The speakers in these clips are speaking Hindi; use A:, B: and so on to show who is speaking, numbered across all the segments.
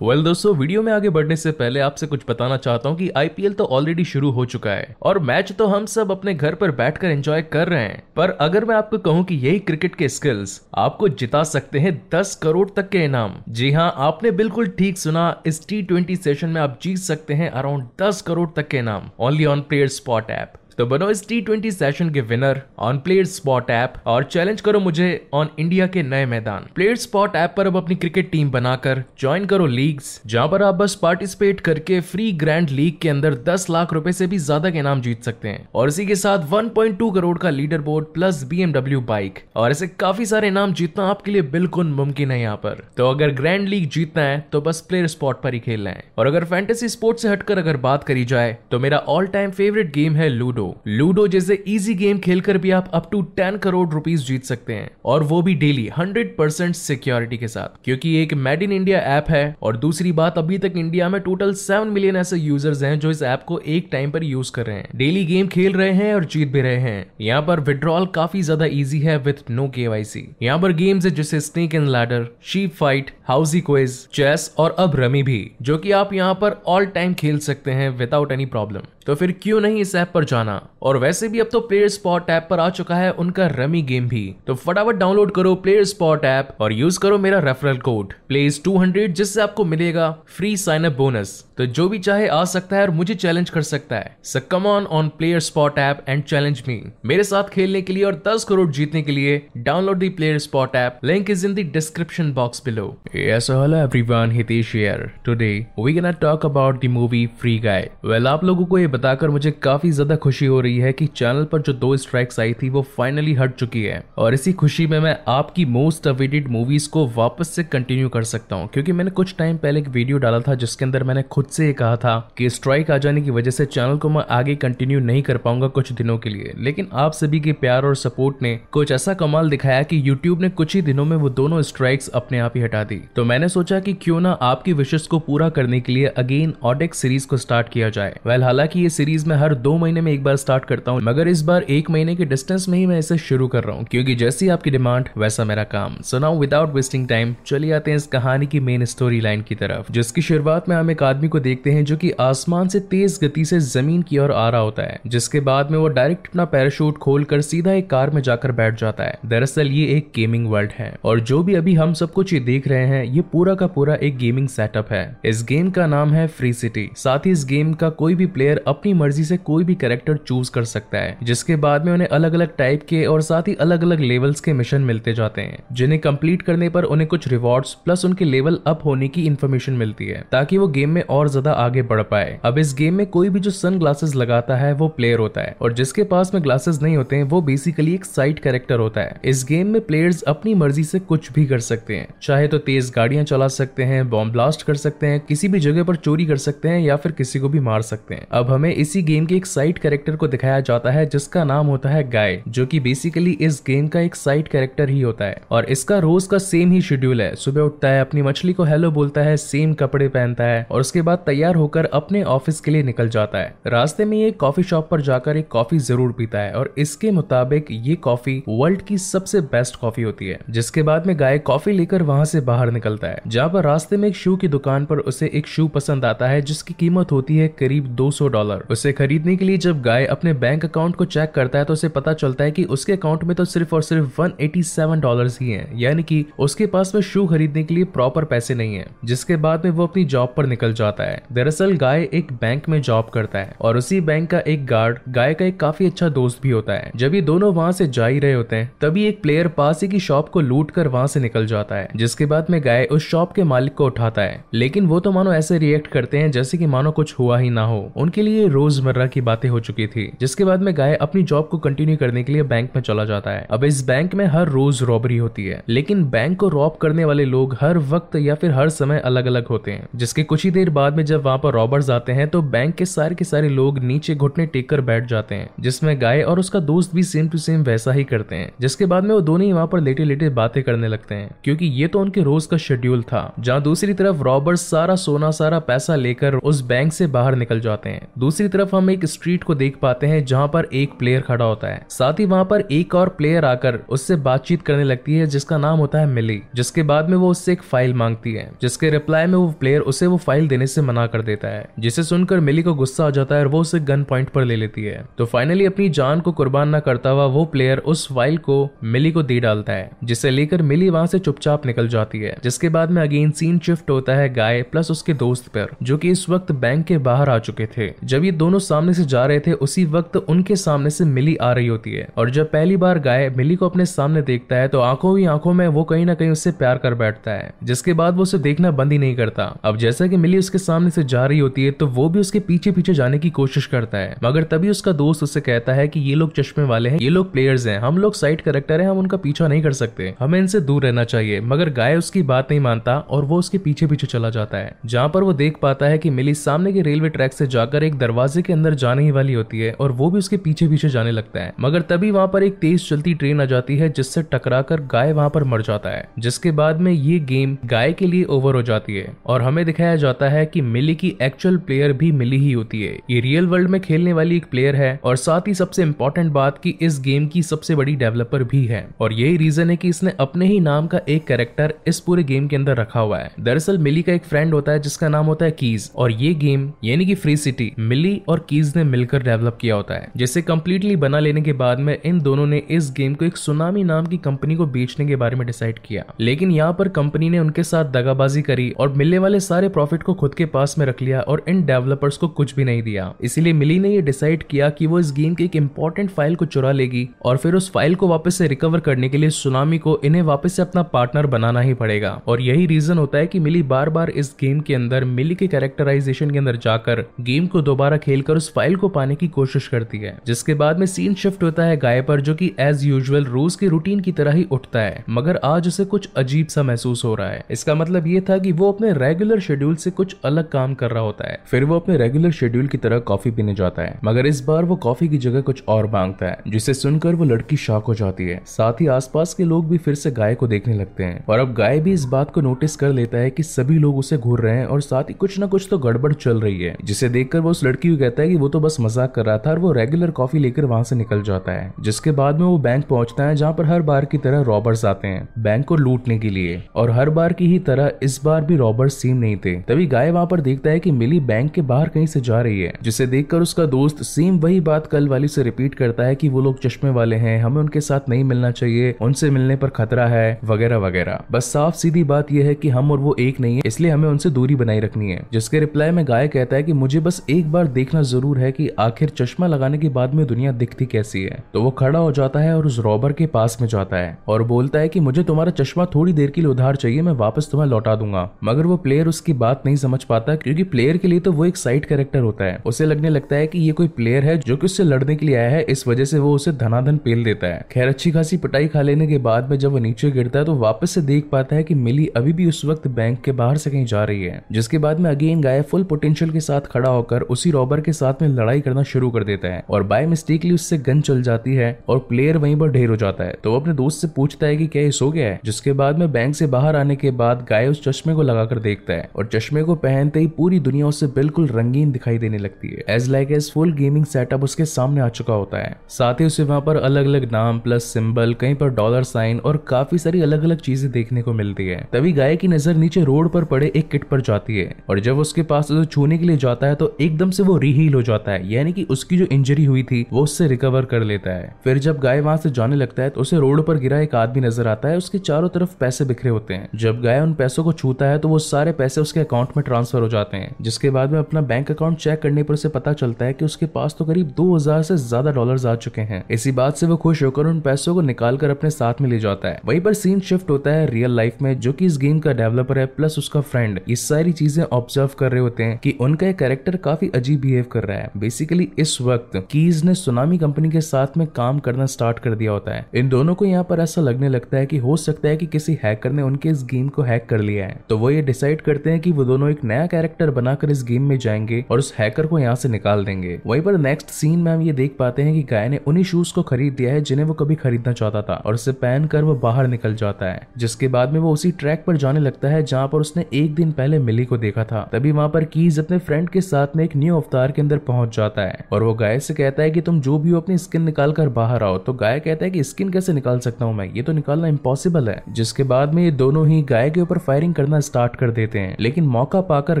A: वेल well, दोस्तों वीडियो में आगे बढ़ने से पहले आपसे कुछ बताना चाहता हूँ कि आईपीएल तो ऑलरेडी शुरू हो चुका है और मैच तो हम सब अपने घर पर बैठकर एंजॉय कर रहे हैं। पर अगर मैं आपको कहूँ कि यही क्रिकेट के स्किल्स आपको जिता सकते हैं 10 करोड़ तक के इनाम। जी हाँ आपने बिल्कुल ठीक सुना इस टी सेशन में आप जीत सकते हैं अराउंड दस करोड़ तक के इनाम। Only on Player Spot app तो बनो इस टी ट्वेंटी सेशन के winner on Player Spot app और चैलेंज करो मुझे ऑन इंडिया के नए मैदान। प्लेयर स्पॉट ऐप पर अब अपनी क्रिकेट टीम बनाकर ज्वाइन करो लीग्स जहाँ पर आप बस पार्टिसिपेट करके फ्री ग्रैंड लीग के अंदर 10 लाख रुपए से भी ज़्यादा के इनाम जीत सकते हैं। और इसी के साथ 1.2 करोड़ का leader board plus B bike और ऐसे काफ़ी सारे इनाम जीतना आपके लिए बिल्कुल मुमकिन है यहाँ पर। तो अगर ग्रैंड लीग जीतना है तो बस प्लेयर स्पॉट पर ही खेलना है। और अगर फैंटेसी स्पोर्ट से हटकर अगर बात करी जाए तो मेरा ऑल टाइम फेवरेट गेम है लूडो लूडो लूडो जैसे इजी गेम खेलकर भी आप up to ten crore rupees जीत सकते हैं। और वो भी डेली हंड्रेड परसेंट सिक्योरिटी के साथ। क्योंकि एक मेड इन इंडिया ऐप है। और दूसरी बात, अभी तक इंडिया में टोटल सेवन मिलियन ऐसे यूज़र्स हैं जो इस ऐप को एक टाइम पर यूज़ कर रहे हैं। डेली गेम खेल रहे हैं और जीत भी रहे हैं। यहाँ पर विड्रॉल काफ़ी ज़्यादा इजी है with no K Y C यहाँ पर गेम्स है जैसे snake and ladder sheep fight housie quiz chess और अब रमी भी, जो कि आप यहाँ पर ऑल टाइम खेल सकते हैं विदाउट एनी प्रॉब्लम तो फिर क्यों नहीं इस ऐप पर जाना? और वैसे भी अब तो प्लेयर स्पॉट ऐप पर आ चुका है उनका रमी गेम भी। तो फटाफट डाउनलोड करो प्लेयर स्पॉट ऐप और यूज़ करो मेरा रेफरल कोड प्लेस 200 जिससे आपको मिलेगा फ्री साइन अप बोनस तो जो भी चाहे आ सकता है और मुझे चैलेंज कर सकता है। So come on on Player Spot app and challenge me मेरे साथ खेलने के लिए और 10 करोड़ जीतने के लिए download the Player Spot app. Link is in the description box below yes hello everyone Hitesh here today we can talk about the movie Free Guy well आप लोगों को ये बताकर मुझे काफ़ी ज़्यादा खुशी हो रही है कि चैनल पर जो दो स्ट्राइक्स आई थी, वो फाइनली हट चुकी है। और इसी खुशी में मैं आपकी मोस्ट अवेटेड मूवीज़ को वापस से कंटिन्यू कर सकता हूँ, क्योंकि मैंने कुछ टाइम पहले एक वीडियो डाला था, जिसके अंदर मैंने खुद से कहा था कि स्ट्राइक आ जाने की वजह से चैनल को मैं आगे कंटिन्यू नहीं कर पाऊँगा कुछ दिनों के लिए। लेकिन आप सभी के प्यार और सपोर्ट ने कुछ ऐसा कमाल दिखाया कि यूट्यूब ने कुछ ही दिनों में वो दोनों स्ट्राइक्स अपने आप ही हटा दी। तो मैंने सोचा कि क्यों ना आपकी विशेष को पूरा करने के लिए अगेन ऑडेक्स सीरीज़ को स्टार्ट किया जाए। वेल हालाँकि ये सीरीज़ मैं हर दो महीने में एक बार स्टार्ट करता हूँ, मगर इस बार एक महीने के डिस्टेंस में ही मैं इसे शुरू कर रहा हूँ, क्योंकि जैसी आपकी डिमांड वैसा मेरा काम। So now without wasting time चलिए आते हैं इस कहानी की मेन स्टोरी लाइन की तरफ़, जिसकी शुरुआत में हम एक आदमी को देखते हैं जो कि आसमान से तेज गति से ज़मीन की ओर आ रहा होता है, जिसके बाद में वो डायरेक्ट अपना पैराशूट खोलकर सीधा एक कार में जाकर बैठ जाता है। दरअसल ये एक गेमिंग वर्ल्ड है, और जो भी अभी हम सब कुछ ये देख रहे हैं, ये पूरा का पूरा एक गेमिंग सेटअप है। इस गेम का नाम है फ्री सिटी साथ ही इस गेम का कोई भी प्लेयर अपनी मर्ज़ी से कोई भी कैरेक्टर चूज़ कर सकता है, जिसके बाद में उन्हें अलग अलग टाइप के और साथ ही अलग अलग लेवल्स के मिशन मिलते जाते हैं, जिन्हें कंप्लीट करने पर उन्हें कुछ रिवॉर्ड्स प्लस उनके लेवल अप होने की इन्फॉर्मेशन मिलती है, ताकि वो गेम में और ज़्यादा आगे बढ़ पाए। अब इस गेम में कोई भी जो सन लगाता है, वो प्लेयर होता है, और जिसके पास में ग्लासेस नहीं होते हैं वो बेसिकली एक साइड कैरेक्टर होता है। इस गेम में प्लेयर्स अपनी मर्ज़ी से कुछ भी कर सकते हैं, चाहे तो तेज गाड़ियाँ चला सकते हैं बॉम्ब ब्लास्ट कर सकते हैं, किसी भी जगह पर चोरी कर सकते हैं, या फिर किसी को भी मार सकते हैं। अब हमें इसी गेम के एक साइड कैरेक्टर को दिखाया जाता है, जिसका नाम होता है गाय जो कि बेसिकली इस गेम का एक साइड कैरेक्टर ही होता है। और इसका रोज का सेम ही शेड्यूल है। सुबह उठता है, अपनी मछली को हेलो बोलता है सेम कपड़े पहनता है, और उसके बाद तैयार होकर अपने ऑफ़िस के लिए निकल जाता है। रास्ते में ये कॉफ़ी शॉप पर जाकर एक कॉफ़ी ज़रूर पीता है, और इसके मुताबिक ये कॉफ़ी वर्ल्ड की सबसे बेस्ट कॉफ़ी होती है, जिसके बाद में गाय कॉफ़ी लेकर वहाँ से बाहर निकलता है। जहाँ पर रास्ते में एक शू की दुकान पर उसे एक शू पसंद आता है, जिसकी कीमत होती है करीब 200 डॉलर उसे खरीदने के लिए जब गाय अपने बैंक अकाउंट को चेक करता है तो उसे पता चलता है कि उसके अकाउंट में तो सिर्फ़ और सिर्फ़ 187 डॉलर्स ही हैं। यानी कि उसके पास में शू खरीदने के लिए प्रॉपर पैसे नहीं है, जिसके बाद में वो अपनी जॉब पर निकल जाता है। दरअसल गाय एक बैंक में जॉब करता है, और उसी बैंक का एक गार्ड गाय का एक काफ़ी अच्छा दोस्त भी होता है। जब ये दोनों वहाँ से जा ही रहे होते हैं, तभी एक प्लेयर पास ही की शॉप को लूट कर वहाँ से निकल जाता है, जिसके बाद में गाय उस शॉप के मालिक को उठाता है। लेकिन वो तो मानो ऐसे रिएक्ट करते हैं जैसे कि मानो कुछ हुआ ही ना हो। उनके लिए रोज़मर्रा की बातें हो चुकी थी, जिसके बाद में गाय अपनी जॉब को कंटिन्यू करने के लिए बैंक में चला जाता है। अब इस बैंक में हर रोज रॉबरी होती है, लेकिन बैंक को रॉब करने वाले लोग हर वक्त या फिर हर समय अलग अलग होते हैं, जिसके कुछ ही देर बाद में जब वहाँ पर रॉबर्स आते हैं तो बैंक के सारे के सारे लोग नीचे घुटने टेक कर बैठ जाते हैं, जिसमें गाय और उसका दोस्त भी सेम टू सेम वैसा ही करते हैं, जिसके बाद में वो दोनों ही वहाँ पर लेटे लेटे बातें करने लगते हैं, क्योंकि ये तो उनके रोज का शेड्यूल था, जहाँ दूसरी तरफ़ रॉबर्स सारा सोना, सारा पैसा लेकर उस बैंक से बाहर निकल जाते हैं। दूसरी तरफ़ हम एक स्ट्रीट को देख पाते हैं जहाँ पर एक प्लेयर खड़ा होता है। साथ ही वहाँ पर एक और प्लेयर आकर उससे बातचीत करने लगती है, जिसका नाम होता है मिली, जिसके बाद में वो उससे एक फ़ाइल मांगती है, जिसके रिप्लाई में वो प्लेयर उसे वो फ़ाइल देने से मना कर देता है, जिसे सुनकर मिली को गुस्सा आ जाता है और वो उसे गन पॉइंट पर ले लेती है। तो फाइनली अपनी जान को कुर्बान न करता हुआ वो प्लेयर उस फ़ाइल को मिली को दे डालता है, जिसे लेकर मिली वहाँ से चुपचाप निकल जाती है, जिसके बाद में अगेन सीन शिफ्ट होता है गाय प्लस उसके दोस्त पर, जो कि इस वक्त बैंक के बाहर आ चुके थे जब ये दोनों सामने से जा रहे थे, उसी वक्त उनके सामने से मिली आ रही होती है। और जब पहली बार गाय मिली को अपने सामने देखता है तो आँखों ही आँखों में वो कहीं ना कहीं उससे प्यार कर बैठता है, जिसके बाद वो उसे देखना बंद ही नहीं करता। अब जैसा कि मिली उसके सामने से जा रही होती है तो वो भी उसके पीछे पीछे जाने की कोशिश करता है। मगर तभी उसका दोस्त उससे कहता है कि, ये लोग चश्मे वाले हैं, ये लोग प्लेयर्स हैं, हम लोग साइड करेक्टर हैं, हम उनका पीछा नहीं कर सकते। हमें इनसे दूर रहना चाहिए। मगर गाय उसकी बात नहीं मानता और वो उसके पीछे पीछे चला जाता है, जहाँ पर वो देख पाता है की मिली सामने के रेलवे ट्रैक से जाकर एक दरवाजे के अंदर जाने ही वाली होती है और वो भी उसके पीछे पीछे जाने लगता है। मगर तभी वहाँ पर एक तेज चलती ट्रेन आ जाती है, जिससे टकराकर गाय वहाँ पर मर जाता है, जिसके बाद में ये गेम गाय के लिए ओवर हो जाती है। और हमें दिखाया जाता है कि मिली की एक्चुअल प्लेयर भी मिली ही होती है। ये रियल वर्ल्ड में खेलने वाली एक प्लेयर है और साथ ही सबसे इंपॉर्टेंट बात की इस गेम की सबसे बड़ी डेवलपर भी है। और यही रीजन है की इसने अपने ही नाम का एक कैरेक्टर इस पूरे गेम के अंदर रखा हुआ है। दरअसल मिली का एक फ्रेंड होता है, जिसका नाम होता है कीज और ये गेम यानी कि फ्री सिटी मिली और कीज ने मिलकर डेवलप किया होता है। जिसे कम्प्लीटली बना लेने के बाद में इन दोनों ने इस गेम को एक सुनामी नाम की कंपनी को बेचने के बारे में डिसाइड किया। लेकिन यहाँ पर कंपनी ने उनके साथ दगाबाजी करी और मिलने वाले सारे प्रॉफिट को खुद के पास में रख लिया और इन डेवलपर्स को कुछ भी नहीं दिया। इसीलिए मिली ने ये डिसाइड किया कि वो इस गेम की एक इम्पोर्टेंट फ़ाइल को चुरा लेगी और फिर उस फ़ाइल को वापस से रिकवर करने के लिए सुनामी को इन्हें वापस से अपना पार्टनर बनाना ही पड़ेगा। और यही रीजन होता है कि मिली बार बार इस गेम के अंदर, मिली के कैरेक्टराइजेशन के अंदर जाकर गेम को दोबारा खेलकर उस फ़ाइल को पाने की कोशिश करती है, जिसके बाद में सीन शिफ्ट होता है गाय पर, जो कि एज यूजुअल रोज के रूटीन की तरह ही उठता है, मगर आज उसे कुछ अजीब सा महसूस हो रहा है। इसका मतलब ये था कि वो अपने रेगुलर शेड्यूल से कुछ अलग काम कर रहा होता है, फिर वो अपने रेगुलर शेड्यूल की तरह कॉफ़ी पीने जाता है, मगर इस बार वो कॉफ़ी की जगह कुछ और माँगता है, जिसे सुनकर वो लड़की शॉक हो जाती है। साथ ही आसपास के लोग भी फिर से गाय को देखने लगते हैं, और अब गाय भी इस बात को नोटिस कर लेता है कि सभी लोग उसे घूर रहे हैं, और साथ ही कुछ ना कुछ तो गड़बड़ चल रही है, जिसे देखकर वो उस लड़की को कहता है कि वो तो बस मज़ाक कर रहा था और वो रेगुलर कॉफ़ी लेकर वहाँ से निकल जाता है, जिसके बाद में वो बैंक पहुँचता है, जहाँ पर हर बार की तरह रॉबर्स आते हैं बैंक को लूटने के लिए। और हर बार की ही तरह इस बार भी रॉबर्स सेम नहीं थे। तभी गाय वहाँ पर देखता है कि मिली बैंक के बाहर कहीं से जा रही है, जिसे देखकर उसका दोस्त सेम वही बात कल वाली से रिपीट करता है कि वो लोग चश्मे वाले हैं, हमें उनके साथ नहीं मिलना चाहिए, उनसे मिलने पर खतरा है, वगैरह वगैरह। बस साफ़ सीधी बात यह है कि हम और वो एक नहीं है, इसलिए हमें उनसे दूरी बनाई रखनी है, जिसके रिप्लाई में गाय कहता है कि मुझे बस एक बार देखना ज़रूर है कि आखिर चश्मा लगाने के बाद में दुनिया दिखती कैसी है। तो वो खड़ा हो जाता है और उस रॉबर के पास में जाता है और बोलता है कि मुझे तुम्हारा चश्मा थोड़ी देर के लिए उधार चाहिए, मैं वापस तुम्हें लौटा दूँगा। मगर वो प्लेयर उसकी बात नहीं समझ पाता क्योंकि प्लेयर के लिए तो वो एक साइड कैरेक्टर होता है। उसे लगने लगता है कि ये कोई प्लेयर है जो कि उससे लड़ने के लिए आया है, इस वजह से वो उसे धनाधन पेल देता है। खैर, अच्छी खासी पिटाई खा लेने के बाद में जब वो नीचे गिरता है तो वापस से देख पाता है कि मिली अभी भी उस वक्त बैंक के बाहर से कहीं जा रही है, जिसके बाद में अगेन गाय फुल पोटेंशियल के साथ खड़ा होकर उसी रॉबर के साथ में लड़ाई करना शुरू कर देता है और बाय मिस्टेकली उससे गन चल जाती है और प्लेयर वहीं पर ढेर हो जाता है। तो वो अपने दोस्त से पूछता है कि क्या ये सो गया है? जिसके बाद में बैंक से बाहर आने के बाद गाय उस चश्मे को लगाकर देखता है और चश्मे को पहनते ही पूरी दुनिया उससे बिल्कुल रंगीन दिखाई देने लगती है। As like as full gaming setup उसके सामने आ चुका होता है। साथ ही उसे वहाँ पर अलग अलग नाम प्लस सिंबल कहीं पर डॉलर साइन और काफ़ी सारी अलग अलग चीज़ें देखने को मिलती है। तभी गाय की नज़र नीचे रोड पर पड़े एक किट पर जाती है और जब उसके पास उसे छूने के लिए जाता है तो एकदम से वो रीहील हो जाता है। यानी कि उसकी जो इंजरी हुई थी, वो उससे रिकवर कर लेता है। फिर जब गाय वहाँ से जाने लगता है तो उसे रोड पर गिरा एक आदमी नज़र आता है, उसके चारों तरफ़ पैसे बिखरे होते हैं। जब गाय उन पैसों को छूता है तो वो सारे पैसे उसके अकाउंट में ट्रांसफ़र हो जाते हैं। जिसके बाद में अपना बैंक अकाउंट चेक करने पर उसे पता चलता है कि उसके पास तो करीब 2000 से ज़्यादा डॉलर आ चुके हैं। इसी बात से वो खुश होकर उन पैसों को निकाल कर अपने साथ में ले जाता है। वहीं पर सीन शिफ्ट होता है रियल लाइफ में, जो की इस गेम का डेवलपर है प्लस उसका फ्रेंड ये सारी चीज़ें ऑब्ज़र्व कर रहे होते हैं कि उनका एक कैरेक्टर काफ़ी अजीब बिहेव कर रहा है। बेसिकली इस वक्त कीज ने सुनामी कंपनी के साथ में काम करना स्टार्ट कर दिया होता है। इन दोनों को यहाँ पर ऐसा लगने लगता है कि हो सकता है कि किसी हैकर ने उनके इस गेम को हैक कर लिया है। तो वो ये डिसाइड करते हैं कि वो दोनों एक नया कैरेक्टर बनाकर इस गेम में जाएँगे और उस हैकर को यहाँ से निकाल देंगे। वहीं पर नेक्स्ट सीन में हम ये देख पाते हैं कि गाय ने उन्हीं शूज़ को खरीद दिया है जिन्हें वो कभी खरीदना चाहता था और उसे पहन कर वो बाहर निकल जाता है। जिसके बाद में वो उसी ट्रैक पर जाने लगता है जहाँ पर उसने एक दिन पहले मिली को देखा था। तभी वहाँ पर कीज अपने फ्रेंड के साथ में एक न्यू अवतार के अंदर पहुँच जाता है। और वो गाय से कहता है कि तुम जो भी हो अपनी स्किन निकाल कर बाहर आओ। तो गाय कहता है कि स्किन कैसे निकाल सकता हूँ मैं? ये तो निकालना इम्पॉसिबल है। जिसके बाद में ये दोनों ही गाय के ऊपर फायरिंग करना स्टार्ट कर देते हैं। लेकिन मौका पाकर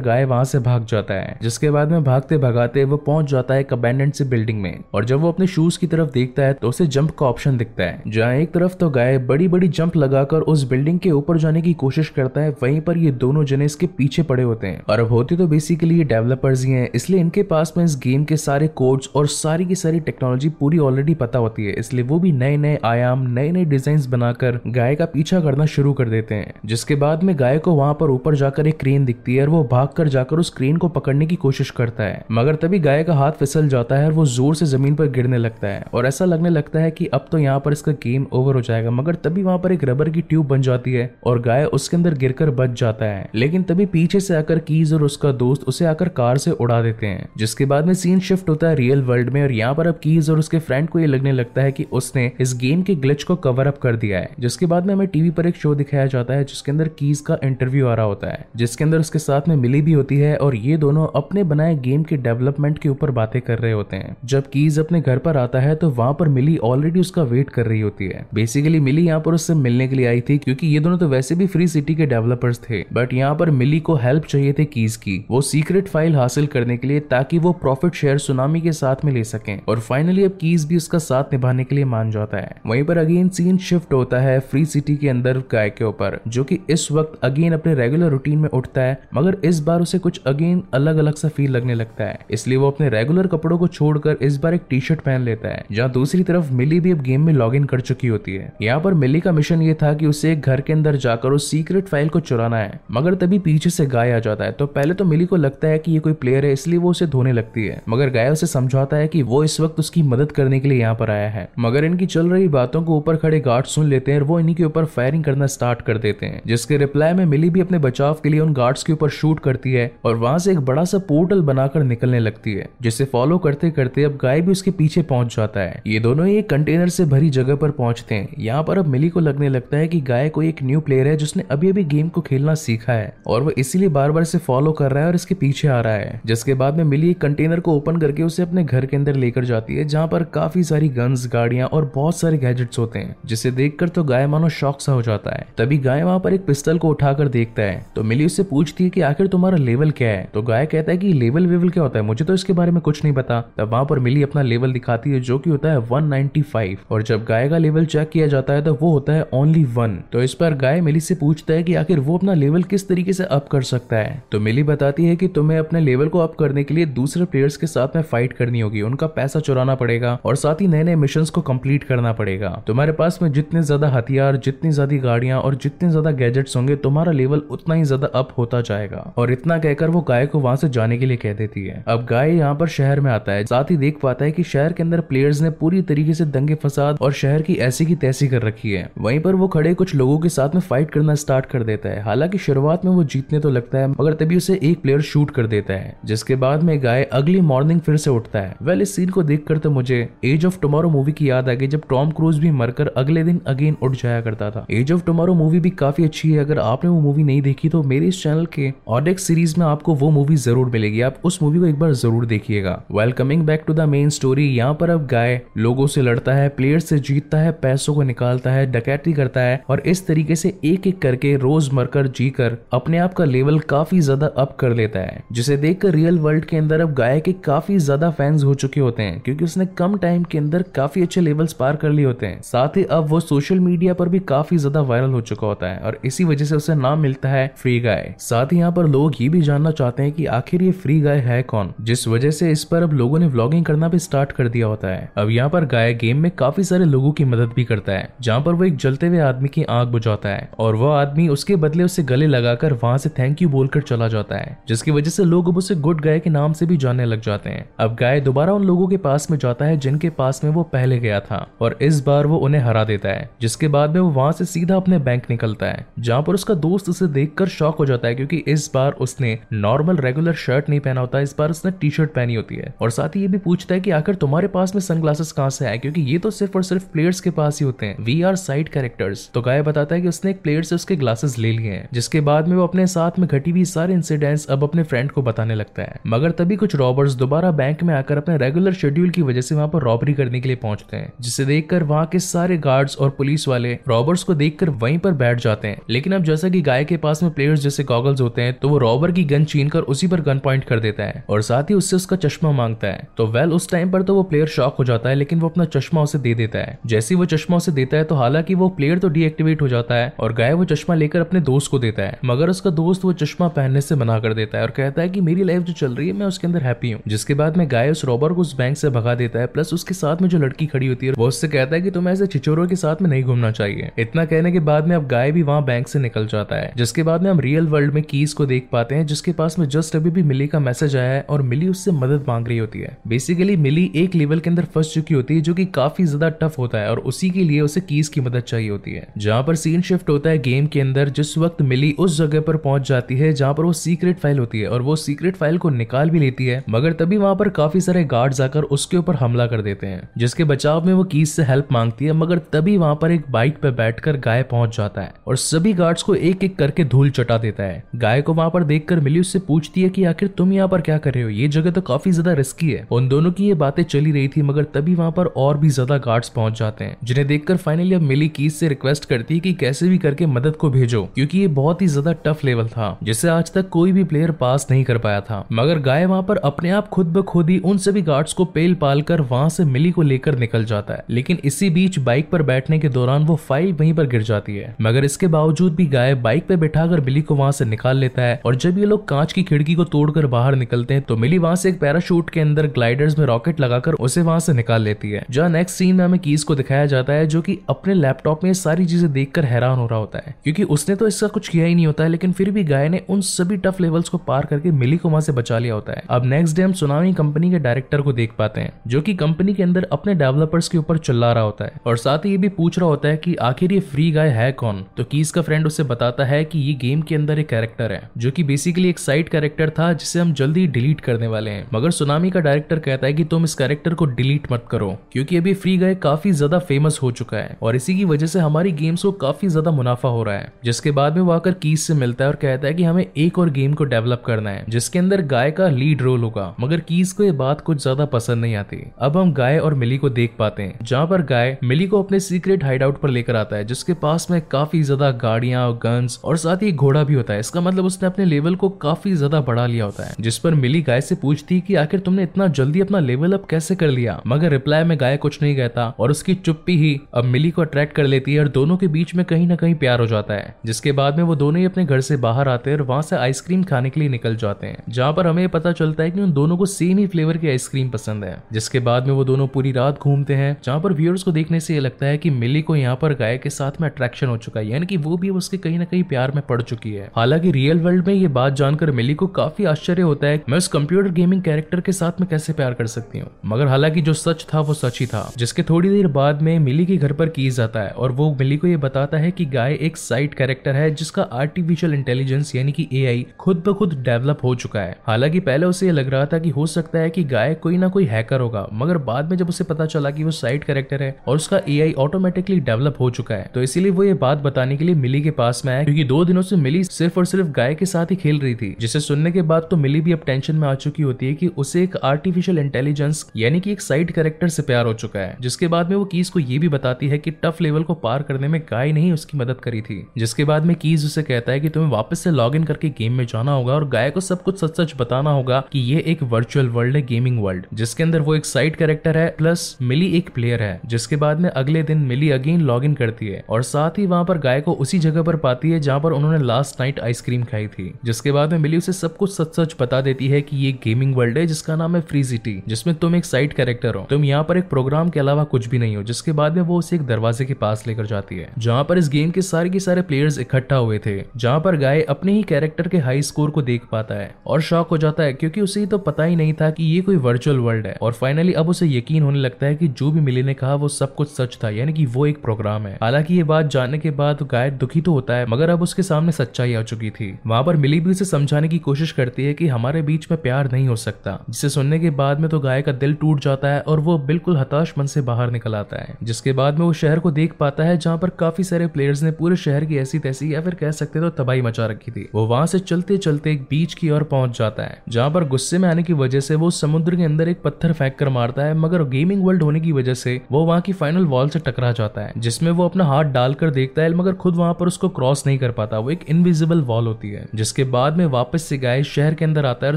A: गाय वहाँ से भाग जाता है। जिसके बाद में भागते भगाते वो पहुँच जाता है एक अबेंडेंट से बिल्डिंग में। और जब वो अपने शूज़ की तरफ़ देखता है तो उसे जंप का ऑप्शन दिखता है। जहाँ एक तरफ़ तो गाय बड़ी बड़ी जंप लगाकर उस बिल्डिंग के ऊपर जाने की कोशिश करता है, वहीं पर ये दोनों जने इसके पीछे पड़े होते हैं। और अब होते तो बेसिकली ये डेवलपर्स ही हैं, इसलिए इनके पास में इस गेम के सारे कोड्स और सारी की सारी टेक्नोलॉजी पूरी ऑलरेडी पता होती है, इसलिए वो भी नए नए आयाम नए नए डिज़ाइन बनाकर गाय का पीछा करना शुरू कर देते हैं। जिसके बाद में गाय को वहाँ पर ऊपर जाकर एक क्रेन दिखती है और वो भाग कर जाकर उस क्रेन को पकड़ने की कोशिश करता है। मगर तभी गाय का हाथ फिसल जाता है और वो ज़ोर से ज़मीन पर गिरने लगता है और ऐसा लगने लगता है कि अब तो यहाँ पर इसका गेम ओवर हो जाएगा, मगर तभी वहाँ पर एक रबर की ट्यूब बन जाती है और गाय उसके अंदर गिरकर बच जाता है। लेकिन तभी पीछे से आकर कीज और उसका दोस्त उसे आकर कार से उड़ा देते हैं। जिसके बाद में सीन शिफ्ट होता है रियल वर्ल्ड में और यहाँ पर अब कीज और उसके फ्रेंड को ये लगने लगता है कि उसने इस गेम के ग्लिच को कवर अप कर दिया है। जिसके बाद में हमें टीवी पर एक शो दिखाया जाता है, जिसके अंदर कीज का इंटरव्यू आ रहा होता है, जिसके अंदर उसके साथ में मिली भी होती है और ये दोनों अपने बनाए गेम के डेवलपमेंट के ऊपर बातें कर रहे होते हैं। जब कीज अपने घर पर आता है तो वहाँ पर मिली ऑलरेडी उसका वेट कर रही होती है। बेसिकली मिली यहाँ पर उससे मिलने के लिए आई थी, क्योंकि ये दोनों तो वैसे भी फ्री सिटी के डेवलपर्स थे बट यहाँ पर मिली को हेल्प चाहिए थे कीज की, वो सीक्रेट फ़ाइल हासिल करने के लिए ताकि वो प्रॉफिट शेयर सुनामी के साथ में ले सकें। और फाइनली अब कीज भी उसका साथ निभाने के लिए मान जाता है। वहीं पर अगेन सीन शिफ्ट होता है फ्री सिटी के अंदर गाय के ऊपर, जो कि इस वक्त अगेन अपने रेगुलर रूटीन में उठता है, मगर इस बार उसे कुछ अगेन अलग अलग सा फील लगने लगता है। इसलिए वो अपने रेगुलर कपड़ों को छोड़कर इस बार एक टी शर्ट पहन लेता है, जहाँ दूसरी तरफ़ मिली भी अब गेम में लॉग कर चुकी होती है। यहाँ पर मिली का मिशन ये था कि उसे एक घर के अंदर जाकर उस सीक्रेट फ़ाइल को चुराना है, मगर तभी पीछे से गाय आ जाता है। तो पहले तो मिली को लगता है कि ये कोई प्लेयर है, इसलिए वो उसे धोने लगती है। मगर गाय उसे समझाता है कि वो इस वक्त उसकी मदद करने के लिए यहाँ पर आया है। मगर इनकी चल रही बातों को ऊपर खड़े गार्ड सुन लेते हैं और वो इन्हीं के ऊपर फायरिंग करना स्टार्ट कर देते हैं, जिसके रिप्लाई में मिली भी अपने बचाव के लिए उन गार्ड्स के ऊपर शूट करती है और वहाँ से एक बड़ा सा पोर्टल बनाकर निकलने लगती है, जिसे फॉलो करते करते अब गाय भी उसके पीछे पहुँच जाता है। ये दोनों ही एक कंटेनर से भरी जगह पर पहुँचते हैं। यहाँ पर अब मिली को लगने लगता है कि गाय कोई एक न्यू प्लेयर है जिसने अभी अभी गेम को खेलना सीखा है और वो इसीलिए बार बार इसे फॉलो कर रहा है और इसके पीछे आ रहा है, जिसके बाद में मिली एक कंटेनर को ओपन करके उसे अपने घर के अंदर लेकर जाती है, जहाँ पर काफ़ी सारी गन्स गाड़ियाँ और बहुत सारे गैजेट्स होते हैं, जिसे देखकर तो गाय मानो शौक सा हो जाता है। तभी गाय वहाँ पर एक पिस्टल को उठाकर देखता है तो मिली उससे पूछती है कि आखिर तुम्हारा लेवल क्या है? तो गाय कहता है कि लेवल वेवल क्या होता है? मुझे तो इसके बारे में कुछ नहीं पता। तब वहाँ पर मिली अपना लेवल दिखाती है, जो की होता है 195 और जब गाय का लेवल चेक किया जाता है तो वो होता है ओनली वन तो इस पर गाय मिली से पूछता है कि आखिर वो अपना लेवल किस तरीके से अप कर सकता है? तो मिली बताती है कि तुम्हें अपने लेवल को अप करने के लिए दूसरे प्लेयर्स के साथ में फाइट करनी होगी। उनका पैसा चुराना पड़ेगा और साथ ही नए नए मिशन को कंप्लीट करना पड़ेगा। तुम्हारे पास में जितने ज़्यादा हथियार, जितनी ज़्यादा गाड़ियाँ और जितने ज़्यादा गैजेट्स होंगे, तुम्हारा लेवल उतना ही ज़्यादा अप होता जाएगा। और इतना कहकर वो गाय को वहाँ से जाने के लिए कह देती है। अब गाय यहाँ पर शहर में आता है। साथ ही देख पाता है की शहर के अंदर प्लेयर्स ने पूरी तरीके से दंगे फसाद और शहर की ऐसी की तैसी कर रखी है। वहीं पर वो खड़े कुछ लोगों के साथ में फाइट करना स्टार्ट कर देता है। हालाँकि शुरुआत में वो जीतने तो लगता है, मगर तभी उसे एक प्लेयर शूट कर देता है, जिसके बाद में गाय अगली मॉर्निंग फिर से उठता है। वेल इस सीन को देखकर तो मुझे एज ऑफ़ टुमारो मूवी की याद आ गई, जब टॉम क्रूज भी मरकर अगले दिन अगेन उठ जाया करता था। एज ऑफ़ टुमारो मूवी भी काफ़ी अच्छी है। अगर आपने वो मूवी नहीं देखी तो मेरे इस चैनल के ऑडेक्स सीरीज़ में आपको वो मूवी ज़रूर मिलेगी। आप उस मूवी को एक बार ज़रूर देखिएगा। Well coming back to the main story यहाँ पर अब गाय लोगों से लड़ता है प्लेयर से जीतता है, पैसों को निकालता है, डकैती करता है और इस तरीके से एक एक करके रोज मरकर जीकर अपने आप का लेवल काफ़ी ज़्यादा अप कर लेता है, जिसे देखकर रियल वर्ल्ड के अंदर अब गाय के काफ़ी ज़्यादा फैंस हो चुके होते हैं, क्योंकि उसने कम टाइम के अंदर काफ़ी अच्छे लेवल्स पार कर लिए होते हैं। साथ ही अब वो सोशल मीडिया पर भी काफ़ी ज़्यादा वायरल हो चुका होता है, और इसी वजह से उसे नाम मिलता है फ्री गाय साथ ही यहाँ पर लोग ये भी जानना चाहते हैं कि आखिर ये फ्री गाय है कौन, जिस वजह से इस पर अब लोगों ने व्लॉगिंग करना भी स्टार्ट कर दिया होता है। अब यहाँ पर गाय गेम में काफ़ी सारे लोगों की मदद भी करता है, जहाँ पर वो एक जलते हुए आदमी की आँख बुझाता है, और वो आदमी उसके बदले उसे गले लगाकर वहाँ से थैंक यू बोलकर चला जाता है, जिसकी वजह से लोग अब उसे गुड गाय के नाम से भी जानने लग जाते हैं। अब गाय दोबारा उन लोगों के पास में जाता है जिनके पास में वो पहले गया था और इस बार वो उन्हें हरा देता है, जिसके बाद में वो वहाँ से सीधा अपने बैंक निकलता है, जहाँ पर उसका दोस्त उसे देखकर शॉक हो जाता है क्योंकि इस बार उसने नॉर्मल, रेगुलर शर्ट नहीं पहना होता, इस बार उसने टी शर्ट पहनी होती है। और साथ ही ये भी पूछता है कि आखिर तुम्हारे पास में सनग्लासेस कहाँ से आए? क्योंकि ये तो सिर्फ़ और सिर्फ़ प्लेयर्स के पास ही होते हैं। वी आर साइड कैरेक्टर्स तो गाय बताता है कि उसने एक प्लेयर से उसके ग्लासेस ले लिए हैं, जिसके बाद में वो अपने साथ में घटी हुई सारे इंसिडेंट्स अब अपने फ्रेंड को बताने लगता है। मगर मगर तभी कुछ रॉबर्स दोबारा बैंक में आकर अपने रेगुलर शेड्यूल की वजह से वहाँ पर रॉबरी करने के लिए पहुँचते हैं, जिसे देखकर वहाँ के सारे गार्ड्स और पुलिस वाले रॉबर्स को देखकर वहीं पर बैठ जाते हैं। लेकिन अब जैसा कि गाय के पास में प्लेयर्स जैसे गॉगल्स होते हैं तो वो रॉबर की गन छीन कर उसी पर गन पॉइंट कर देता है और साथ ही उससे उसका चश्मा माँगता है। तो वेल उस टाइम पर तो वो प्लेयर शॉक हो जाता है, लेकिन वो अपना चश्मा उसे दे देता है। जैसे वो चश्मा उसे देता है तो हालाँकि वो प्लेयर तो डीएक्टिवेट हो जाता है और गाय वो चश्मा लेकर अपने दोस्त को देता है। मगर उसका दोस्त वो चश्मा पहनने से मना कर देता है और कहता है कि मेरी लाइफ जो चल रही है मैं उसके अंदर हैप्पी हूँ। जिसके बाद में गाय उस रॉबर को उस बैंक से भगा देता है प्लस उसके साथ में जो लड़की खड़ी होती है, वो उससे कहता है कि तुम्हें ऐसे चिचोरों के साथ में नहीं घूमना चाहिए। इतना कहने के बाद में अब गाय भी वहाँ बैंक से निकल जाता है। जिसके बाद में हम रियल वर्ल्ड में कीज को देख पाते हैं, जिसके पास में जस्ट अभी भी मिली का मैसेज आया है और मिली उससे मदद मांग रही होती है। बेसिकली मिली एक लेवल के अंदर फंस चुकी होती है, जो की काफ़ी ज़्यादा टफ होता है और उसी के लिए उसे कीज की मदद चाहिए होती है। जहाँ पर सीन शिफ्ट होता है गेम के अंदर, जिस वक्त मिली उस जगह पर पहुँच जाती है, जहाँ पर वो सीक्रेट फ़ाइल होती है और वो सीक्रेट फ़ाइल को निकाल भी लेती है, मगर तभी वहाँ पर काफ़ी सारे गार्ड्स आकर उसके ऊपर हमला कर देते हैं, जिसके बचाव में वो कीज से हेल्प मांगती है, मगर तभी वहाँ पर एक बाइक पे बैठकर गाय पहुँच जाता है और सभी गार्ड्स को एक एक करके धूल चटा देता है। गाय को वहाँ पर देखकर मिली उससे पूछती है कि आखिर तुम यहाँ पर क्या कर रहे हो? ये जगह तो काफ़ी ज़्यादा रिस्की है। उन दोनों की ये बातें चली रही थी, मगर तभी वहाँ पर और भी ज़्यादा गार्ड्स पहुँच जाते हैं, जिन्हें देखकर फाइनली अब मिली कीज से रिक्वेस्ट करती है कि कैसे भी करके मदद को भेजो, क्योंकि ये बहुत ही ज़्यादा टफ लेवल था जिसे आज तक कोई भी प्लेयर पास नहीं कर पाया था। मगर गाय वहाँ पर अपने आप खुद ब खुद ही उन सभी गार्ड्स को पेल पाल कर वहाँ से मिली को लेकर निकल जाता है। लेकिन इसी बीच बाइक पर बैठने के दौरान वो फ़ाइल वहीं पर गिर जाती है। मगर इसके बावजूद भी गाय बाइक पे बैठाकर मिली को वहाँ से निकाल लेता है और जब ये लोग कांच की खिड़की को तोड़कर बाहर निकलते हैं तो मिली वहाँ से एक पैराशूट के अंदर ग्लाइडर्स में रॉकेट लगाकर उसे वहाँ से निकाल लेती है। जहाँ नेक्स्ट सीन में हमें कीज को दिखाया जाता है, जो की अपने लैपटॉप में सारी चीज़ें देखकर हैरान हो रहा होता है। क्योंकि उसने तो इसका कुछ किया ही नहीं होता है, लेकिन फिर भी गाय ने उन सभी टफ लेवल्स को पार करके मिली को वहाँ से बचा लिया होता है। अब नेक्स्ट डे हम सुनामी कंपनी के डायरेक्टर को देख पाते हैं, जो कि कंपनी के अंदर अपने डेवलपर्स के ऊपर चिल्ला रहा होता है। और साथ ही ये भी पूछ रहा होता है कि आखिर ये फ्री गाय है कौन? तो कीज का फ्रेंड उसे बताता है कि ये गेम के अंदर एक कैरेक्टर है, जो कि बेसिकली एक साइड कैरेक्टर था, जिसे हम जल्दी डिलीट करने वाले हैं। मगर सुनामी का डायरेक्टर कहता है कि तुम इस कैरेक्टर को डिलीट मत करो, क्योंकि अभी फ्री गाय काफ़ी ज़्यादा फ़ेमस हो चुका है। और इसी की वजह से हमारी गेम्स को काफ़ी ज़्यादा मुनाफा हो रहा है। जिसके बाद में वो आकर कीज से मिलता है और कहता है कि हमें एक और गेम को डेवलप करना है, जिसके अंदर गाय का लीड रोल होगा मगर कीज को ये बात कुछ ज़्यादा पसंद नहीं आती। अब हम गाय और मिली को देख पाते हैं, जहाँ पर गाय मिली को अपने सीक्रेट हाइड आउट पर लेकर आता है, जिसके पास में काफ़ी ज़्यादा गाड़ियाँ गन्स और साथ ही घोड़ा भी होता है। इसका मतलब उसने अपने लेवल को काफ़ी ज़्यादा बढ़ा लिया होता है, जिस पर मिली गाय से पूछती कि आखिर तुमने इतना जल्दी अपना लेवल अप कैसे कर लिया? मगर रिप्लाई में गाय कुछ नहीं कहता और उसकी चुप्पी ही अब मिली को अट्रैक्ट कर लेती है और दोनों के बीच में कहीं ना कहीं प्यार हो जाता है, जिसके बाद में वो दोनों ही अपने घर से बाहर आते हैं और वहाँ से आइसक्रीम खाने के लिए निकल जाते हैं, जहाँ पर हमें पता चलता है कि उन दोनों को सेम ही फ्लेवर की आइसक्रीम पसंद है, जिसके बाद में वो दोनों पूरी रात घूमते हैं, जहाँ पर व्यूअर्स को देखने से ये लगता है कि मिली को यहाँ पर गाय के साथ में अट्रैक्शन हो चुका है, यानी कि वो भी उसके कहीं ना कहीं प्यार में पड़ चुकी है। हालाँकि रियल वर्ल्ड में ये बात जानकर मिली को काफ़ी आश्चर्य होता है मैं उस कंप्यूटर गेमिंग कैरेक्टर के साथ में कैसे प्यार कर सकती हूँ। मगर हालाँकि जो सच था, वो सच ही था, जिसके थोड़ी देर बाद में मिली के घर पर कीज आता है, और वो मिली को ये बताता है कि गाय एक साइड कैरेक्टर है, जिसका आर्टिफिशियल इंटेलिजेंस यानी कि एआई खुद ब खुद डेवलप हो चुका है। हालाँकि पहले उसे यह लग रहा था कि हो सकता है कि गाय कोई ना कोई हैकर होगा, मगर बाद में जब उसे पता चला कि वो साइड कैरेक्टर है और उसका एआई ऑटोमेटिकली डेवलप हो चुका है तो इसीलिए वो ये बात बताने के लिए मिली के पास में आया, क्योंकि दो दिनों से मिली सिर्फ़ और सिर्फ़ गाय के साथ ही खेल रही थी, जिसे सुनने के बाद तो मिली भी अब टेंशन में आ चुकी होती है कि उसे एक आर्टिफिशियल इंटेलिजेंस यानी कि एक साइड कैरेक्टर से प्यार हो चुका है, जिसके बाद में वो कीज को ये भी बताती है कि टफ लेवल को पार करने में गाय नहीं उसकी मदद करी थी, जिसके बाद में कीज उसे कहता है कि तुम्हें वापस से लॉग करके गेम में जाना होगा और गाय को सब कुछ सच सच बताना होगा कि ये एक वर्चुअल वर्ल्ड है गेमिंग वर्ल्ड जिसके अंदर वो एक साइड कैरेक्टर है प्लस मिली एक प्लेयर है, जिसके बाद में अगले दिन मिली अगेन लॉग इन करती है, और साथ ही वहाँ पर गाय को उसी जगह पर पाती है, जहाँ पर उन्होंने लास्ट नाइट आइसक्रीम खाई थी, जिसके बाद में मिली उसे सब कुछ सच सच बता देती है कि ये गेमिंग वर्ल्ड है, जिसका नाम है फ्री सिटी जिसमें तुम एक साइड कैरेक्टर हो। तुम यहाँ पर एक प्रोग्राम के अलावा कुछ भी नहीं हो, जिसके बाद में वो उसे एक दरवाजे के पास लेकर जाती है, जहाँ पर इस गेम के सारे के सारे प्लेयर्स इकट्ठा हुए थे, जहाँ पर गाय अपने ही कैरेक्टर के हाई स्कोर को देख पाता है, और शॉक हो जाता है क्योंकि उसे तो पता ही नहीं था कि ये कोई वर्चुअल वर्ल्ड है। और फाइनली अब उसे यकीन होने लगता है कि जो भी मिली ने कहा, वो सब कुछ सच था, यानी कि वो एक प्रोग्राम है। हालाँकि ये बात जानने के बाद गाय दुखी तो होता है, मगर अब उसके सामने सच्चाई आ चुकी थी। वहाँ पर मिली भी उसे समझाने की कोशिश करती है कि हमारे बीच में प्यार नहीं हो सकता, जिसे सुनने के बाद में तो गाय का दिल टूट जाता है और वो बिल्कुल हताश मन से बाहर निकल आता है, जिसके बाद में वो शहर को देख पाता है, जहाँ पर काफ़ी सारे प्लेयर्स ने पूरे शहर की ऐसी तैसी या फिर कह सकते तो तबाही मचा रखी थी। वो वहाँ से चलते चलते एक बीच की ओर पहुँच जाता है जहाँ पर गुस्से में आने की वजह से वो समुद्र के अंदर एक पत्थर फेंक कर मारता है, मगर गेमिंग वर्ल्ड होने की वजह से वो वहाँ की फाइनल वॉल से टकरा जाता है, जिसमें वो अपना हाथ डालकर देखता है, मगर खुद वहाँ पर उसको क्रॉस नहीं कर पाता। वो एक इनविजिबल वॉल होती है, जिसके बाद में वापस से गाय शहर के अंदर आता है और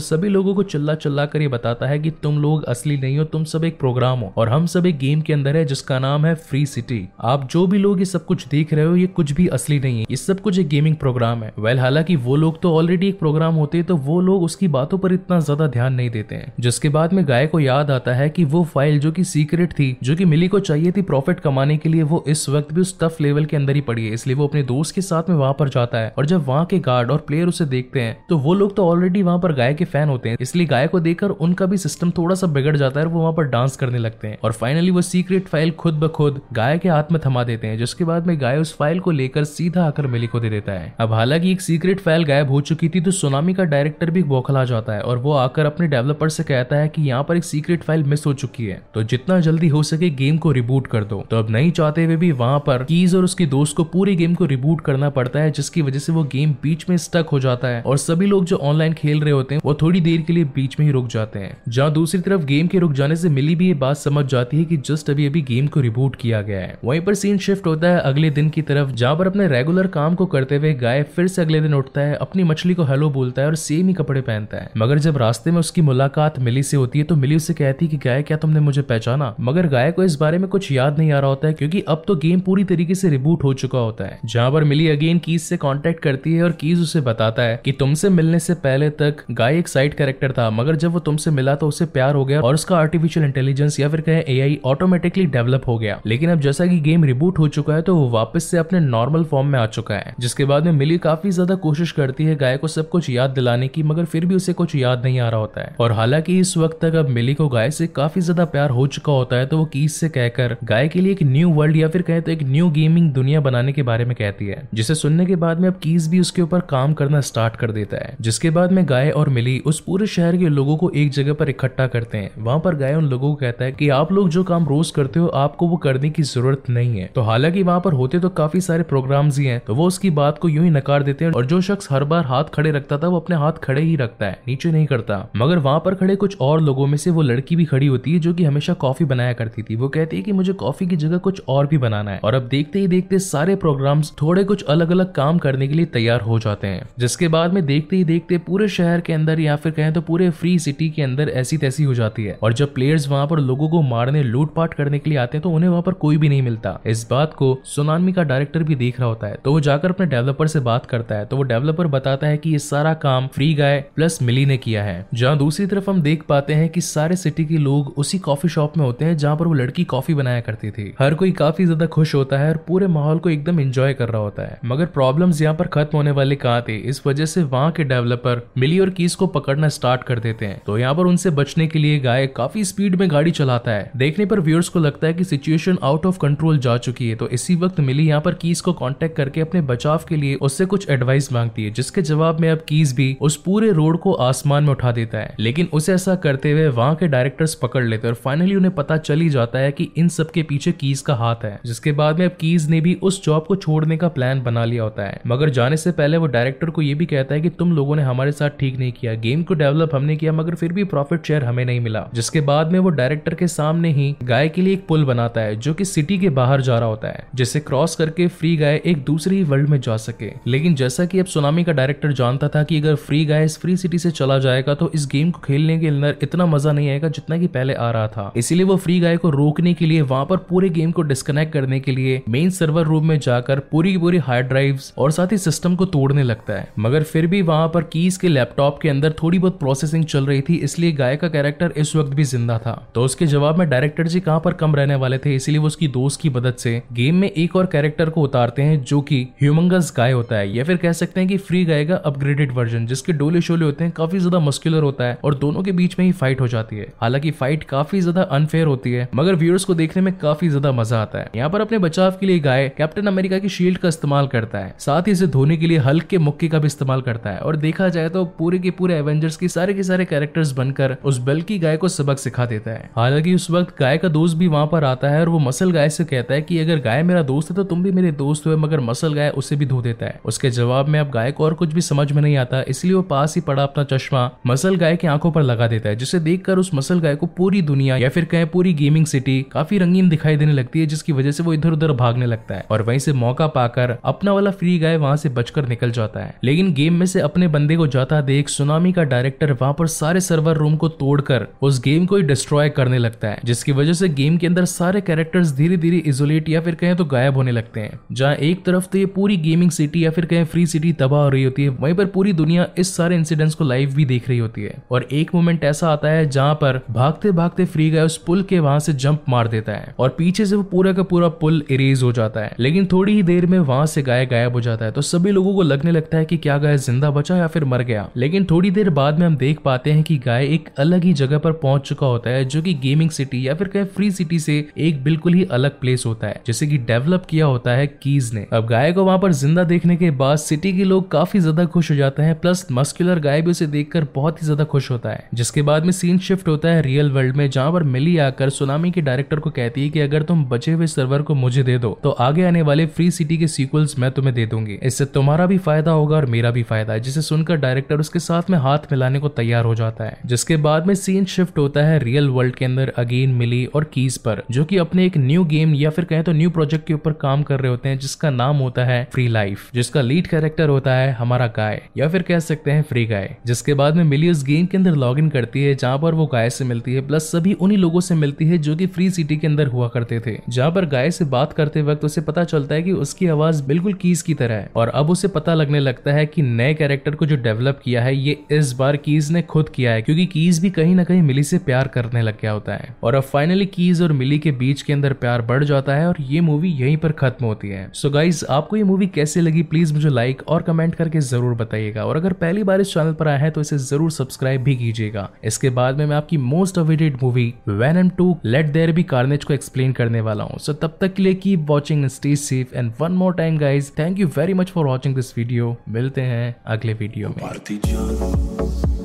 A: सभी लोगों को चिल्ला चिल्ला कर ये बताता है कि तुम लोग असली नहीं हो, तुम सब एक प्रोग्राम हो, और हम सब एक गेम के अंदर है, जिसका नाम है फ्री सिटी आप जो भी लोग ये सब कुछ देख रहे हो, ये कुछ भी असली नहीं है, ये सब कुछ एक गेमिंग प्रोग्राम है। वेल हालाँकि वो लोग तो ऑलरेडी एक प्रोग्राम होते हैं तो वो लोग उसकी बातों पर इतना ज़्यादा ध्यान नहीं देते हैं। जिसके बाद में गाय को याद आता है कि वो फ़ाइल जो कि सीक्रेट थी, जो कि मिली को चाहिए थी प्रॉफिट कमाने के लिए, वो इस वक्त भी उस टफ लेवल के अंदर ही पड़ी है। इसलिए वो अपने दोस्त के साथ में वहाँ पर जाता है। और जब वहाँ के गार्ड और प्लेयर उसे देखते हैं तो वो लोग तो ऑलरेडी वहाँ पर गाय के फ़ैन होते हैं। इसलिए गाय को देखकर उनका भी सिस्टम थोड़ा सा बिगड़ जाता है और वो वहाँ पर डांस करने लगते हैं। और फाइनली वो सीक्रेट फ़ाइल खुद ब खुद गाय के हाथ में थमा देते हैं, जिसके बाद में गाय उस फ़ाइल को लेकर सीधा आकर मिली को दे देता है। अब हालाँकि एक सीक्रेट फ़ाइल गायब हो चुकी थी तो सुनामी का डायरेक्टर भी बौखला जाता है और वो आकर अपने डेवलपर से कहता है कि यहाँ पर एक सीक्रेट फ़ाइल मिस हो चुकी है। तो जितना जल्दी हो सके गेम को रिबूट कर दो। तो अब नहीं चाहते हुए भी वहाँ पर कीज और उसके दोस्त को पूरी गेम को रिबूट करना पड़ता है, जिसकी वजह से वो गेम बीच में स्टक हो जाता है। और सभी लोग जो ऑनलाइन खेल रहे होते हैं, वो थोड़ी देर के लिए बीच में ही रुक जाते हैं। जहाँ दूसरी तरफ़ गेम के रुक जाने से मिली भी ये बात समझ जाती है की जस्ट अभी अभी गेम को रिबूट किया गया है। वहीं पर सीन शिफ्ट होता है अगले दिन की तरफ़, जहाँ पर अपने रेगुलर काम को करते हुए गाय फिर से अगले दिन उठता है, अपनी मछली को हेलो बोलता है और सेम ही कपड़े पहनता है। मगर जब रास्ते में उसकी मुलाकात मिली से होती है तो मिली उसे कहती कि, गाय, क्या तुमने मुझे पहचाना? मगर गाय को इस बारे में कुछ याद नहीं आ रहा होता है, क्योंकि अब तो गेम पूरी तरीके से रिबूट हो चुका होता है। जहाँ पर मिली अगेन कीज से कॉन्टेक्ट करती है और कीज उसे बताता है की तुमसे मिलने से पहले तक गाय एक साइड कैरेक्टर था, मगर जब वो तुमसे मिला तो उसे प्यार हो गया और उसका आर्टिफिशियल इंटेलिजेंस या फिर कहे एआई ऑटोमेटिकली डेवलप हो गया। लेकिन अब जैसा कि गेम रिबूट हो चुका है तो वो वापस से अपने नॉर्मल फॉर्म में आ चुका है। जिसके बाद में मिली काफ़ी ज़्यादा कोशिश करती है गाय को सब कुछ याद दिलाने की, मगर फिर भी उसे कुछ याद नहीं आ रहा होता है। और हालाँकि इस वक्त तक अब मिली को गाय से काफ़ी ज़्यादा प्यार हो चुका होता है तो वो कीज से कहकर गाय के लिए एक न्यू वर्ल्ड या फिर कहे तो एक न्यू गेमिंग दुनिया बनाने के बारे में कहती है, जिसे सुनने के बाद में अब कीज भी उसके ऊपर काम करना स्टार्ट कर देता है। जिसके बाद में गाय और मिली उस पूरे शहर के लोगों को एक जगह पर इकट्ठा करते हैं। वहाँ पर गाय उन लोगों को कहता है कि आप लोग जो काम रोज करते हो, आपको वो करने की ज़रूरत नहीं है। तो हालाँकि वहाँ पर होते तो काफ़ी सारे प्रोग्राम्स ही हैं तो वो उसकी बात को यूँ ही नकार देते हैं और जो शख्स हर बार हाथ खड़े रखता था, वो अपने हाथ खड़े ही रखता है। नीचे नहीं करता। मगर वहाँ पर खड़े कुछ और लोगों में से वो लड़की भी खड़ी होती है जो कि हमेशा कॉफ़ी बनाया करती थी। वो कहती है कि मुझे कॉफ़ी की जगह कुछ और भी बनाना है। और अब देखते ही देखते सारे प्रोग्राम्स थोड़े कुछ अलग अलग काम करने के लिए तैयार हो जाते हैं। जिसके बाद में देखते ही देखते पूरे शहर के अंदर या फिर कहें तो पूरे फ्री सिटी के अंदर ऐसी तैसी हो जाती है। और जब प्लेयर्स वहाँ पर लोगों को मारने, लूटपाट करने के लिए आते हैं तो उन्हें वहाँ पर कोई भी नहीं मिलता। इस बात को सुनामी का डायरेक्टर भी देख रहा होता है। तो वो जाकर अपने डेवलपर से बात करता है। तो वो डेवलपर बताता है कि ये सारा काम फ्री गाय प्लस मिली ने किया है। जहाँ दूसरी तरफ़ हम देख पाते हैं कि सारे सिटी के लोग उसी कॉफ़ी शॉप में होते हैं जहाँ पर वो लड़की कॉफ़ी बनाया करती थी। हर कोई काफ़ी ज़्यादा खुश होता है और पूरे माहौल को एकदम एंजॉय कर रहा होता है। मगर प्रॉब्लम्स यहाँ पर खत्म होने वाले कहाँ थे? इस वजह से वहाँ के डेवलपर मिली और कीस को पकड़ना स्टार्ट कर देते हैं। तो यहाँ पर उनसे बचने के लिए गाय काफ़ी स्पीड में गाड़ी चलाता है। देखने पर व्यूअर्स को लगता है कि सिचुएशन आउट ऑफ़ कंट्रोल जा चुकी है। तो इसी वक्त मिली यहाँ पर कीस को कांटेक्ट करके अपने बचाव के लिए उससे कुछ एडवाइस मांगती है, जिसके जवाब में अब कीस भी उस पूरे रोड को आसमान में उठा देता है। लेकिन उसे ऐसा करते हुए वहाँ के डायरेक्टर्स पकड़ लेते हैं और फाइनली उन्हें पता चल ही जाता है कि इन सब के पीछे कीज का हाथ है। जिसके बाद में अब कीज ने भी उस जॉब को छोड़ने का प्लान बना लिया होता है। मगर जाने से पहले वो डायरेक्टर को ये भी कहता है कि तुम लोगों ने हमारे साथ ठीक नहीं किया। गेम को डेवलप हमने किया, मगर फिर भी प्रॉफिट शेयर हमें नहीं मिला। जिसके बाद में वो डायरेक्टर के सामने ही गाय के लिए एक पुल बनाता है, जो कि सिटी के बाहर जा रहा होता है, जिसे क्रॉस करके फ्री गाय एक दूसरे ही वर्ल्ड में जा सके। लेकिन जैसा कि अब सुनामी का डायरेक्टर जानता था कि अगर फ्री गाय इस फ्री सिटी से चला जाएगा तो इस गेम को खेलने के अंदर इतना मज़ा नहीं आएगा जितना कि पहले आ रहा था। इसीलिए वो फ्री गाय को रोकने के लिए वहाँ पर पूरे गेम को डिस्कनेक्ट करने के लिए मेन सर्वर रूम में जाकर पूरी की पूरी हार्ड ड्राइव्स और साथ ही सिस्टम को तोड़ने लगता है। मगर फिर भी वहाँ पर कीज के लैपटॉप के अंदर थोड़ी बहुत प्रोसेसिंग चल रही थी, इसलिए गाय का कैरेक्टर इस वक्त भी ज़िंदा था। तो उसके जवाब में डायरेक्टर जी कहाँ पर कम रहने वाले थे, इसीलिए वो उसकी दोस्त की मदद से गेम में एक और कैरेक्टर को उतारते हैं जो कि ह्यूमंगस गाय होता है, या फिर कह सकते हैं कि फ्री गाय का अपग्रेडेड वर्जन जिसके डोले शोले होते हैं, काफ़ी ज़्यादा मस्कुलर होता है और दोनों के बीच में ही फाइट हो जाती है। हालाँकि फाइट काफ़ी ज़्यादा अनफेयर होती है, मगर व्यूअर्स को देखने में काफ़ी ज़्यादा मज़ा आता है। यहाँ पर अपने बचाव के लिए गाय कैप्टन अमेरिका की शील्ड का इस्तेमाल करता है। साथ ही इसे धोने के लिए हल्के मुक्के का भी इस्तेमाल करता है। और देखा जाए तो पूरे के पूरे एवेंजर्स के सारे के सारे कैरेक्टर्स बनकर उस बल की गाय को सबक सिखा देता है। हालाँकि उस वक्त गाय का दोस्त भी वहाँ पर आता है और वो मसल गाय से कहता है कि अगर गाय मेरा दोस्त है तो तुम भी मेरे दोस्त हो, मगर मसल गाय उसे भी धो देता है। उसके जवाब में अब गाय को और कुछ भी समझ में नहीं आता, इसलिए वो पास ही पड़ा अपना चश्मा चश्मा मसल गाय की आँखों पर लगा देता है, जिसे देखकर उस मसल गाय को पूरी दुनिया या फिर कहे पूरी गेमिंग सिटी काफ़ी रंगीन दिखाई देने लगती है, जिसकी वजह से वो इधर उधर भागने लगता है और वहीं से मौका पाकर अपना वाला फ्री गाय वहाँ से बचकर निकल जाता है। लेकिन गेम में से अपने बंदे को जाता देख सुनामी का डायरेक्टर वहाँ पर सारे सर्वर रूम को तोड़कर उस गेम को डिस्ट्रॉय करने लगता है, जिसकी वजह से गेम के अंदर सारे कैरेक्टर्स धीरे धीरे इजोलेट या फिर कहें तो गायब होने लगते हैं। जहाँ एक तरफ़ तो ये पूरी गेमिंग सिटी या फिर कहें फ्री सिटी तबाह हो रही होती है, वहीं पर पूरी दुनिया इस सारे इंसिडेंट्स को लाइव भी देख रही होती है। और एक मोमेंट ऐसा आता है जहाँ पर भागते भागते फ्री गाय उस पुल के वहाँ से जंप मार देता है और पीछे से वो पूरा का पूरा पुल इरेज हो जाता है। लेकिन थोड़ी ही देर में वहाँ से गाय गायब हो जाता है। तो सभी लोगों को लगने लगता है कि क्या गाय ज़िंदा बचा या फिर मर गया। लेकिन थोड़ी देर बाद में हम देख पाते हैं कि गाय एक अलग ही जगह पर पहुँच चुका होता है, जो कि गेमिंग सिटी या फिर कहे फ्री सिटी से एक बिल्कुल ही अलग प्लेस होता है, जिसे कि डेवलप किया होता है कीज ने। अब गाय को वहाँ पर ज़िंदा देखने के बाद सिटी के लोग काफ़ी ज़्यादा खुश हो जाते हैं प्लस मस्कुलर गाय भी उसे देखकर बहुत ही ज़्यादा खुश होता है। जिसके बाद में सीन शिफ्ट होता है रियल वर्ल्ड में, जहाँ पर मिली आकर सुनामी के डायरेक्टर को कहती है कि अगर तुम बचे हुए सर्वर को मुझे दे दो तो आगे आने वाले फ्री सिटी के सीक्वल्स मैं तुम्हें दे दूँगी। इससे तुम्हारा भी फ़ायदा होगा और मेरा भी फ़ायदा है, जिसे सुनकर डायरेक्टर उसके साथ में हाथ मिलाने को तैयार हो जाता है। जिसके बाद में सीन शिफ्ट होता है रियल वर्ल्ड के अंदर अगेन मिली और कीज पर, जो कि अपने एक न्यू गेम या फिर कहें तो न्यू प्रोजेक्ट के ऊपर काम कर रहे होते हैं, जिसका नाम होता है फ्री लाइफ जिसका लीड कैरेक्टर होता है हमारा गाय, या फिर कह सकते हैं फ्री गाय जिसके बाद में मिली उस गेम के अंदर लॉग इन करती है, जहाँ पर वो गाय से मिलती है, प्लस सभी उन्हीं लोगों से मिलती है जो कि फ्री सिटी के अंदर हुआ करते थे। जहाँ पर गाय से बात करते वक्त उसे पता चलता है कि उसकी आवाज़ बिल्कुल कीज की तरह है, और अब उसे पता लगने लगता है कि नए कैरेक्टर को जो डेवलप किया है, ये इस बार कीज ने खुद किया है, क्योंकि कीज भी कहीं ना कहीं मिली से प्यार करने लग गया होता है। और अब फाइनली कीज और मिली के बीच के अंदर प्यार बढ़ जाता है, और ये मूवी यहीं पर खत्म होती है। सो so गाइज़ आपको ये मूवी कैसे लगी? प्लीज़ मुझे लाइक और कमेंट करके ज़रूर बताइएगा। और अगर पहली बार इस चैनल पर आया है तो इसे ज़रूर सब्सक्राइब भी कीजिएगा। इसके बाद में मैं आपकी most awaited movie Venom two let there be Carnage को एक्सप्लेन करने वाला हूँ। सो तब तक के लिए keep watching stay safe and one more time guys thank you very much for watching this video मिलते हैं अगले वीडियो में।